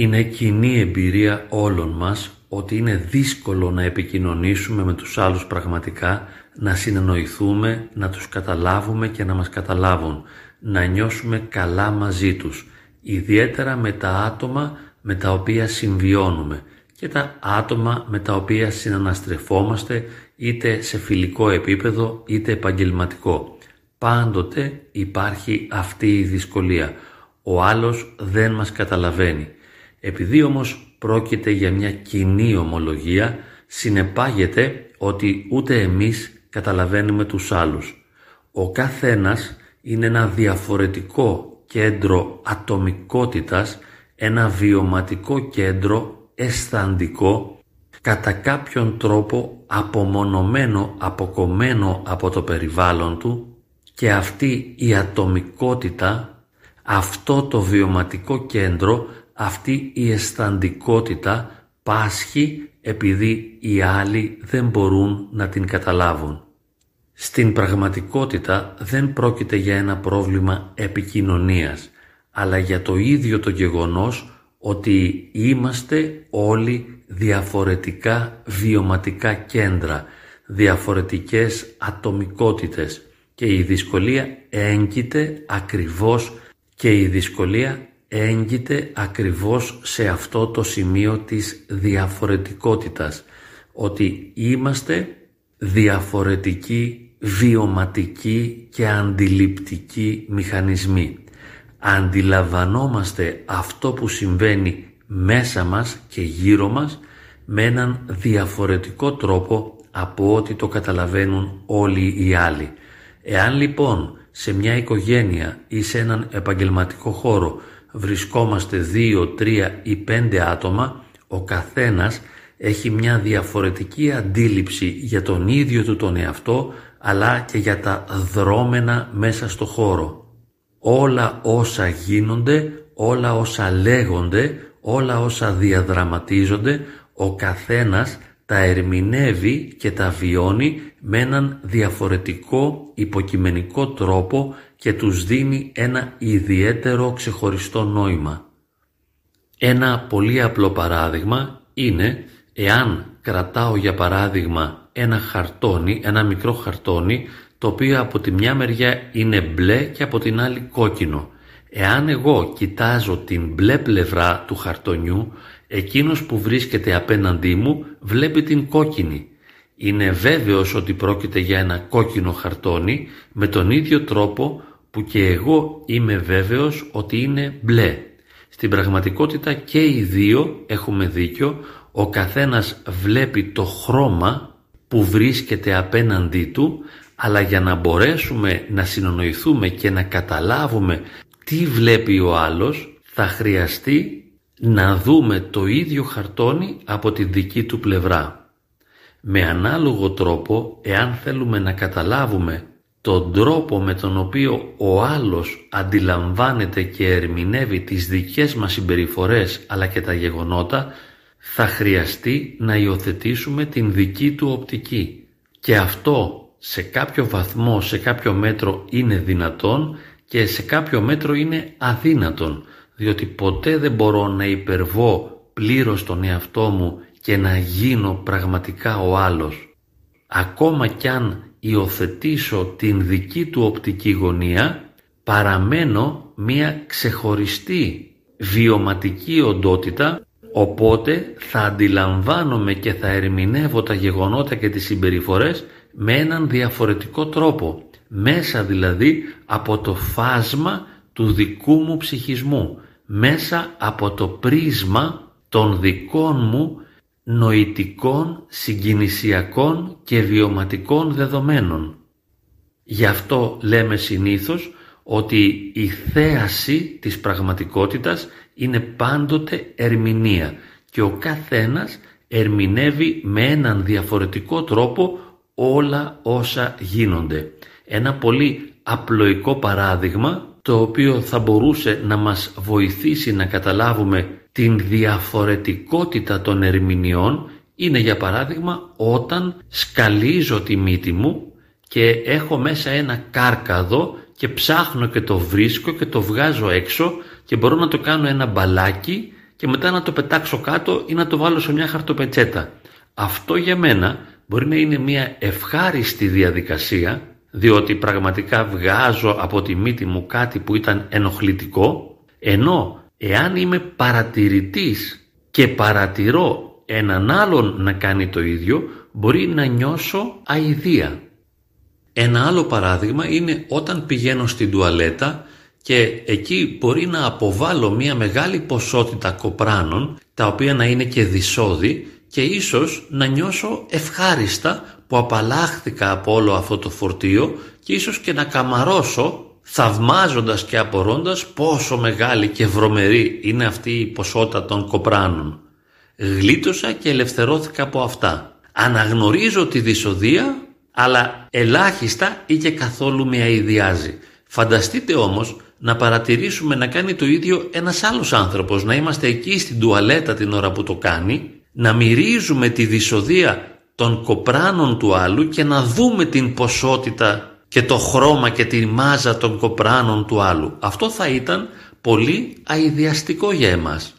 Είναι κοινή εμπειρία όλων μας ότι είναι δύσκολο να επικοινωνήσουμε με τους άλλους πραγματικά, να συνεννοηθούμε, να τους καταλάβουμε και να μας καταλάβουν, να νιώσουμε καλά μαζί τους, ιδιαίτερα με τα άτομα με τα οποία συμβιώνουμε και τα άτομα με τα οποία συναναστρεφόμαστε είτε σε φιλικό επίπεδο είτε επαγγελματικό. Πάντοτε υπάρχει αυτή η δυσκολία. Ο άλλος δεν μας καταλαβαίνει. Επειδή όμως πρόκειται για μια κοινή ομολογία, συνεπάγεται ότι ούτε εμείς καταλαβαίνουμε τους άλλους. Ο καθένας είναι ένα διαφορετικό κέντρο ατομικότητας, ένα βιωματικό κέντρο αισθαντικό, κατά κάποιον τρόπο απομονωμένο, αποκομμένο από το περιβάλλον του και αυτή η ατομικότητα, αυτό το βιωματικό κέντρο αυτή η αισθαντικότητα πάσχει επειδή οι άλλοι δεν μπορούν να την καταλάβουν. Στην πραγματικότητα δεν πρόκειται για ένα πρόβλημα επικοινωνίας, αλλά για το ίδιο το γεγονός ότι είμαστε όλοι διαφορετικά βιωματικά κέντρα, διαφορετικές ατομικότητες και η δυσκολία έγκυται ακριβώς και η δυσκολία έγκυται ακριβώς σε αυτό το σημείο της διαφορετικότητας, ότι είμαστε διαφορετικοί βιωματικοί και αντιληπτικοί μηχανισμοί. Αντιλαμβανόμαστε αυτό που συμβαίνει μέσα μας και γύρω μας με έναν διαφορετικό τρόπο από ό,τι το καταλαβαίνουν όλοι οι άλλοι. Εάν λοιπόν σε μια οικογένεια ή σε έναν επαγγελματικό χώρο βρισκόμαστε δύο, τρία ή πέντε άτομα, ο καθένας έχει μια διαφορετική αντίληψη για τον ίδιο του τον εαυτό αλλά και για τα δρόμενα μέσα στο χώρο. Όλα όσα γίνονται, όλα όσα λέγονται, όλα όσα διαδραματίζονται, ο καθένας τα ερμηνεύει και τα βιώνει με έναν διαφορετικό υποκειμενικό τρόπο και τους δίνει ένα ιδιαίτερο ξεχωριστό νόημα. Ένα πολύ απλό παράδειγμα είναι εάν κρατάω για παράδειγμα ένα χαρτόνι, ένα μικρό χαρτόνι το οποίο από τη μια μεριά είναι μπλε και από την άλλη κόκκινο. Εάν εγώ κοιτάζω την μπλε πλευρά του χαρτονιού, εκείνος που βρίσκεται απέναντί μου βλέπει την κόκκινη. Είναι βέβαιος ότι πρόκειται για ένα κόκκινο χαρτόνι με τον ίδιο τρόπο που και εγώ είμαι βέβαιος ότι είναι μπλε. Στην πραγματικότητα και οι δύο έχουμε δίκιο, ο καθένας βλέπει το χρώμα που βρίσκεται απέναντί του, αλλά για να μπορέσουμε να συνονοηθούμε και να καταλάβουμε τι βλέπει ο άλλος, θα χρειαστεί να δούμε το ίδιο χαρτόνι από τη δική του πλευρά. Με ανάλογο τρόπο, εάν θέλουμε να καταλάβουμε τον τρόπο με τον οποίο ο άλλος αντιλαμβάνεται και ερμηνεύει τις δικές μας συμπεριφορές αλλά και τα γεγονότα, θα χρειαστεί να υιοθετήσουμε την δική του οπτική. Και αυτό σε κάποιο βαθμό, σε κάποιο μέτρο είναι δυνατόν και σε κάποιο μέτρο είναι αδύνατον, διότι ποτέ δεν μπορώ να υπερβώ πλήρως τον εαυτό μου και να γίνω πραγματικά ο άλλος. Ακόμα κι αν υιοθετήσω την δική του οπτική γωνία, παραμένω μία ξεχωριστή βιωματική οντότητα, οπότε θα αντιλαμβάνομαι και θα ερμηνεύω τα γεγονότα και τις συμπεριφορές με έναν διαφορετικό τρόπο, μέσα δηλαδή από το φάσμα του δικού μου ψυχισμού, μέσα από το πρίσμα των δικών μου νοητικών, συγκινησιακών και βιωματικών δεδομένων. Γι' αυτό λέμε συνήθως ότι η θέαση της πραγματικότητας είναι πάντοτε ερμηνεία και ο καθένας ερμηνεύει με έναν διαφορετικό τρόπο όλα όσα γίνονται. Ένα πολύ απλοϊκό παράδειγμα το οποίο θα μπορούσε να μας βοηθήσει να καταλάβουμε την διαφορετικότητα των ερμηνεών είναι για παράδειγμα όταν σκαλίζω τη μύτη μου και έχω μέσα ένα κάρκαδο και ψάχνω και το βρίσκω και το βγάζω έξω και μπορώ να το κάνω ένα μπαλάκι και μετά να το πετάξω κάτω ή να το βάλω σε μια χαρτοπετσέτα. Αυτό για μένα μπορεί να είναι μια ευχάριστη διαδικασία διότι πραγματικά βγάζω από τη μύτη μου κάτι που ήταν ενοχλητικό ενώ εάν είμαι παρατηρητής και παρατηρώ έναν άλλον να κάνει το ίδιο μπορεί να νιώσω αηδία. Ένα άλλο παράδειγμα είναι όταν πηγαίνω στην τουαλέτα και εκεί μπορεί να αποβάλω μια μεγάλη ποσότητα κοπράνων τα οποία να είναι και δυσόδη και ίσως να νιώσω ευχάριστα που απαλλάχθηκα από όλο αυτό το φορτίο και ίσως και να καμαρώσω θαυμάζοντας και απορώντας πόσο μεγάλη και βρωμερή είναι αυτή η ποσότητα των κοπράνων. Γλίτωσα και ελευθερώθηκα από αυτά. Αναγνωρίζω τη δυσοδεία αλλά ελάχιστα ή και καθόλου με αηδιάζει. Φανταστείτε όμως να παρατηρήσουμε να κάνει το ίδιο ένας άλλος άνθρωπος, να είμαστε εκεί στην τουαλέτα την ώρα που το κάνει, να μυρίζουμε τη δυσοδεία των κοπράνων του άλλου και να δούμε την ποσότητα και το χρώμα και τη μάζα των κοπράνων του άλλου. Αυτό θα ήταν πολύ αειδιαστικό για εμάς.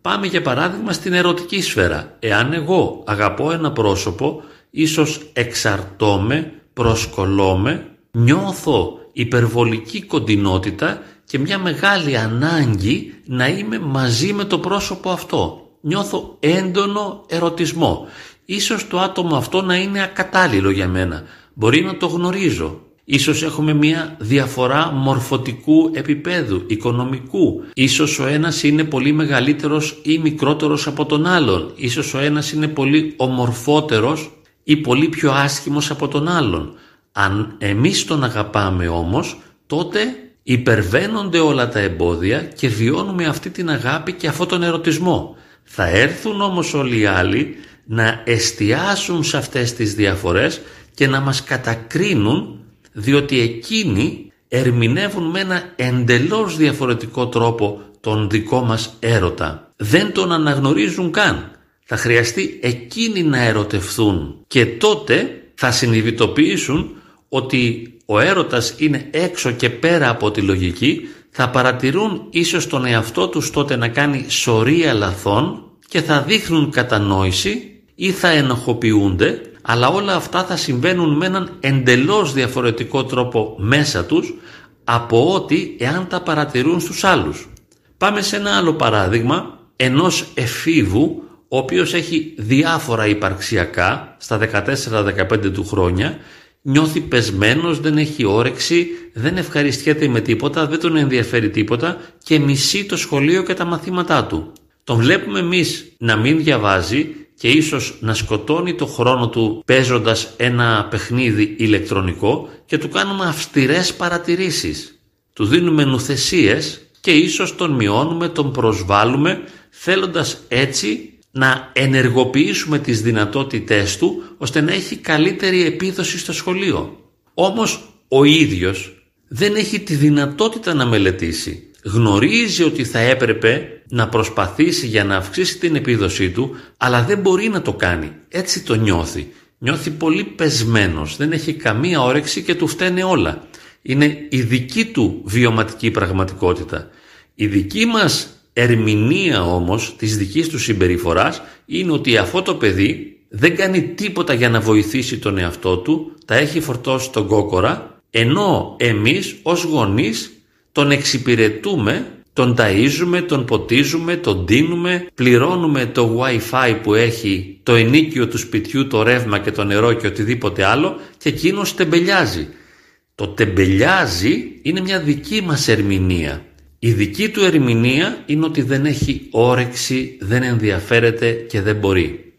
Πάμε για παράδειγμα στην ερωτική σφαίρα. Εάν εγώ αγαπώ ένα πρόσωπο, ίσως εξαρτώμαι, προσκολώμαι, νιώθω υπερβολική κοντινότητα και μια μεγάλη ανάγκη να είμαι μαζί με το πρόσωπο αυτό. Νιώθω έντονο ερωτισμό. Ίσως το άτομο αυτό να είναι ακατάλληλο για μένα. Μπορεί να το γνωρίζω. Ίσως έχουμε μια διαφορά μορφωτικού επίπεδου, οικονομικού. Ίσως ο ένας είναι πολύ μεγαλύτερος ή μικρότερος από τον άλλον. Ίσως ο ένας είναι πολύ ομορφότερος ή πολύ πιο άσχημος από τον άλλον. Αν εμείς τον αγαπάμε όμως, τότε υπερβαίνονται όλα τα εμπόδια και βιώνουμε αυτή την αγάπη και αυτόν τον ερωτισμό. Θα έρθουν όμως όλοι οι άλλοι να εστιάσουν σε αυτές τις διαφορές και να μας κατακρίνουν διότι εκείνοι ερμηνεύουν με ένα εντελώς διαφορετικό τρόπο τον δικό μας έρωτα. Δεν τον αναγνωρίζουν καν. Θα χρειαστεί εκείνοι να ερωτευθούν και τότε θα συνειδητοποιήσουν ότι ο έρωτας είναι έξω και πέρα από τη λογική θα παρατηρούν ίσως τον εαυτό τους τότε να κάνει σωρία λαθών και θα δείχνουν κατανόηση ή θα ενοχοποιούνται αλλά όλα αυτά θα συμβαίνουν με έναν εντελώς διαφορετικό τρόπο μέσα τους από ό,τι εάν τα παρατηρούν στους άλλους. Πάμε σε ένα άλλο παράδειγμα ενός εφήβου ο οποίος έχει διάφορα υπαρξιακά στα 14-15 του χρόνια νιώθει πεσμένος, δεν έχει όρεξη, δεν ευχαριστιέται με τίποτα, δεν τον ενδιαφέρει τίποτα και μισεί το σχολείο και τα μαθήματά του. Τον βλέπουμε εμείς να μην διαβάζει και ίσως να σκοτώνει το χρόνο του παίζοντας ένα παιχνίδι ηλεκτρονικό και του κάνουμε αυστηρές παρατηρήσεις. Του δίνουμε νουθεσίες και ίσως τον μειώνουμε, τον προσβάλλουμε θέλοντας έτσι να ενεργοποιήσουμε τις δυνατότητές του ώστε να έχει καλύτερη επίδοση στο σχολείο. Όμως ο ίδιος δεν έχει τη δυνατότητα να μελετήσει. Γνωρίζει ότι θα έπρεπε να προσπαθήσει για να αυξήσει την επίδοσή του, αλλά δεν μπορεί να το κάνει. Έτσι το νιώθει. Νιώθει πολύ πεσμένος, δεν έχει καμία όρεξη και του φταίνε όλα. Είναι η δική του βιωματική πραγματικότητα. Η δική μας ερμηνεία όμως της δικής του συμπεριφοράς είναι ότι αυτό το παιδί δεν κάνει τίποτα για να βοηθήσει τον εαυτό του, τα έχει φορτώσει τον κόκορα, ενώ εμείς ως γονείς τον εξυπηρετούμε, τον ταΐζουμε, τον ποτίζουμε, τον τίνουμε, πληρώνουμε το wifi που έχει το ενίκιο του σπιτιού, το ρεύμα και το νερό και οτιδήποτε άλλο και εκείνος τεμπελιάζει. Το τεμπελιάζει είναι μια δική μας ερμηνεία. Η δική του ερμηνεία είναι ότι δεν έχει όρεξη, δεν ενδιαφέρεται και δεν μπορεί.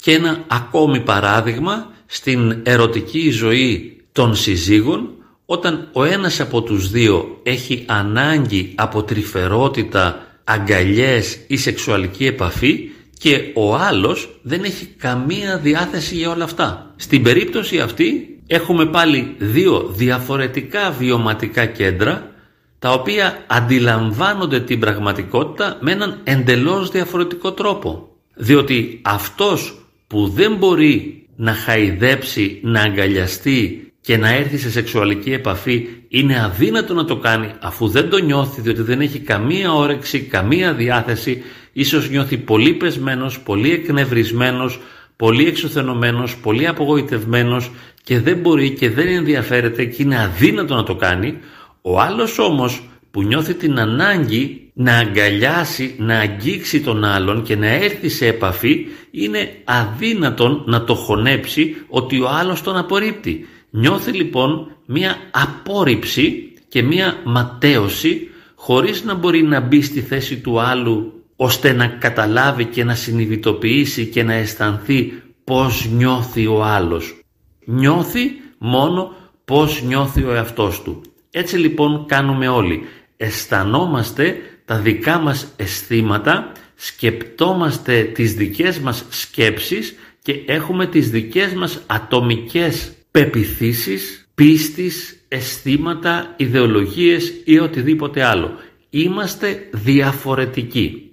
Και ένα ακόμη παράδειγμα στην ερωτική ζωή των συζύγων όταν ο ένας από τους δύο έχει ανάγκη από τρυφερότητα, αγκαλιές ή σεξουαλική επαφή και ο άλλος δεν έχει καμία διάθεση για όλα αυτά. Στην περίπτωση αυτή έχουμε πάλι δύο διαφορετικά βιωματικά κέντρα τα οποία αντιλαμβάνονται την πραγματικότητα με έναν εντελώς διαφορετικό τρόπο. Διότι αυτός που δεν μπορεί να χαϊδέψει, να αγκαλιαστεί και να έρθει σε σεξουαλική επαφή είναι αδύνατο να το κάνει αφού δεν το νιώθει διότι δεν έχει καμία όρεξη, καμία διάθεση, ίσως νιώθει πολύ πεσμένος, πολύ εκνευρισμένος, πολύ εξουθενωμένος, πολύ απογοητευμένος και δεν μπορεί και δεν ενδιαφέρεται και είναι αδύνατο να το κάνει, ο άλλος όμως που νιώθει την ανάγκη να αγκαλιάσει, να αγγίξει τον άλλον και να έρθει σε επαφή είναι αδύνατον να το χωνέψει ότι ο άλλος τον απορρίπτει. Νιώθει λοιπόν μία απόρριψη και μία ματέωση χωρίς να μπορεί να μπει στη θέση του άλλου ώστε να καταλάβει και να συνειδητοποιήσει και να αισθανθεί πώς νιώθει ο άλλος. Νιώθει μόνο πώς νιώθει ο εαυτός του. Έτσι λοιπόν κάνουμε όλοι. Αισθανόμαστε τα δικά μας αισθήματα, σκεπτόμαστε τις δικές μας σκέψεις και έχουμε τις δικές μας ατομικές πεπιθήσεις, πίστης, αισθήματα, ιδεολογίες ή οτιδήποτε άλλο. Είμαστε διαφορετικοί.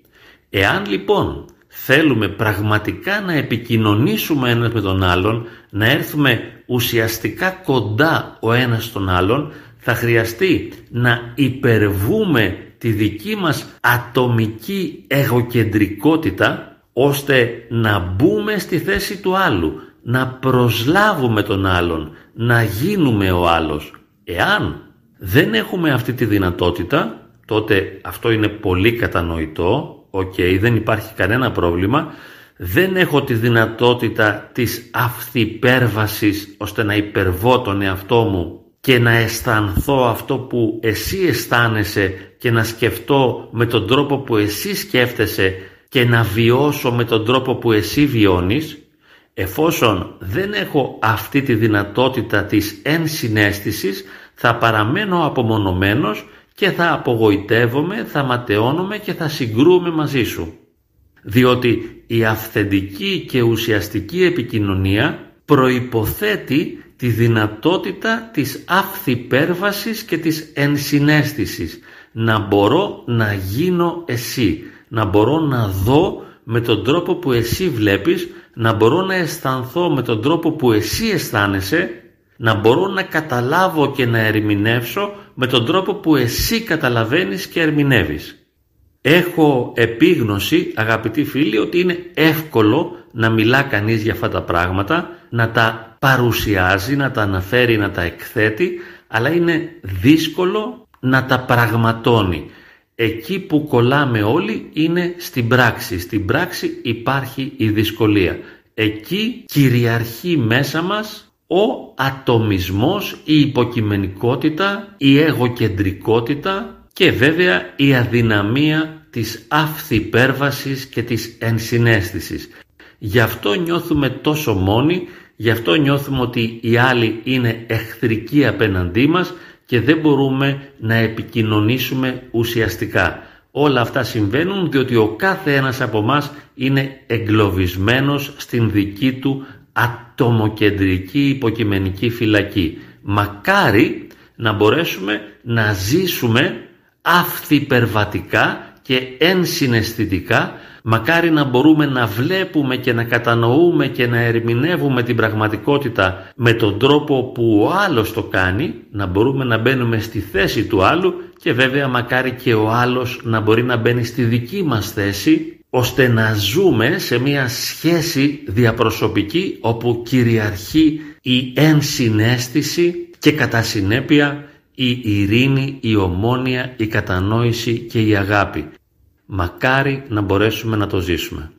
Εάν λοιπόν θέλουμε πραγματικά να επικοινωνήσουμε ένας με τον άλλον, να έρθουμε ουσιαστικά κοντά ο ένας στον άλλον, θα χρειαστεί να υπερβούμε τη δική μας ατομική εγωκεντρικότητα ώστε να μπούμε στη θέση του άλλου, να προσλάβουμε τον άλλον, να γίνουμε ο άλλος. Εάν δεν έχουμε αυτή τη δυνατότητα, τότε αυτό είναι πολύ κατανοητό, οκ, δεν υπάρχει κανένα πρόβλημα, δεν έχω τη δυνατότητα της αυθυπέρβασης ώστε να υπερβώ τον εαυτό μου και να αισθανθώ αυτό που εσύ αισθάνεσαι και να σκεφτώ με τον τρόπο που εσύ σκέφτεσαι και να βιώσω με τον τρόπο που εσύ βιώνεις, εφόσον δεν έχω αυτή τη δυνατότητα της ενσυναίσθησης, θα παραμένω απομονωμένος και θα απογοητεύομαι, θα ματαιώνομαι και θα συγκρούομαι μαζί σου. Διότι η αυθεντική και ουσιαστική επικοινωνία προϋποθέτει τη δυνατότητα της αυθυπέρβασης και της ενσυναίσθησης. Να μπορώ να γίνω εσύ, να μπορώ να δω με τον τρόπο που εσύ βλέπεις, να μπορώ να αισθανθώ με τον τρόπο που εσύ αισθάνεσαι, να μπορώ να καταλάβω και να ερμηνεύσω με τον τρόπο που εσύ καταλαβαίνεις και ερμηνεύεις. Έχω επίγνωση, αγαπητοί φίλοι, ότι είναι εύκολο να μιλά κανείς για αυτά τα πράγματα, να τα παρουσιάζει, να τα αναφέρει, να τα εκθέτει, αλλά είναι δύσκολο να τα πραγματώνει. Εκεί που κολλάμε όλοι είναι στην πράξη. Στην πράξη υπάρχει η δυσκολία. Εκεί κυριαρχεί μέσα μας ο ατομισμός, η υποκειμενικότητα, η εγωκεντρικότητα και βέβαια η αδυναμία της αυθυπέρβασης και της ενσυναίσθησης. Γι' αυτό νιώθουμε τόσο μόνοι, γι' αυτό νιώθουμε ότι οι άλλοι είναι εχθρικοί απέναντί μας και δεν μπορούμε να επικοινωνήσουμε ουσιαστικά. Όλα αυτά συμβαίνουν διότι ο κάθε ένας από μας είναι εγκλωβισμένος στην δική του ατομοκεντρική υποκειμενική φυλακή. Μακάρι να μπορέσουμε να ζήσουμε αυθυπερβατικά και ενσυναισθητικά μακάρι να μπορούμε να βλέπουμε και να κατανοούμε και να ερμηνεύουμε την πραγματικότητα με τον τρόπο που ο άλλος το κάνει, να μπορούμε να μπαίνουμε στη θέση του άλλου και βέβαια μακάρι και ο άλλος να μπορεί να μπαίνει στη δική μας θέση ώστε να ζούμε σε μια σχέση διαπροσωπική όπου κυριαρχεί η ενσυναίσθηση και κατά συνέπεια η ειρήνη, η ομόνια, η κατανόηση και η αγάπη. Μακάρι να μπορέσουμε να το ζήσουμε.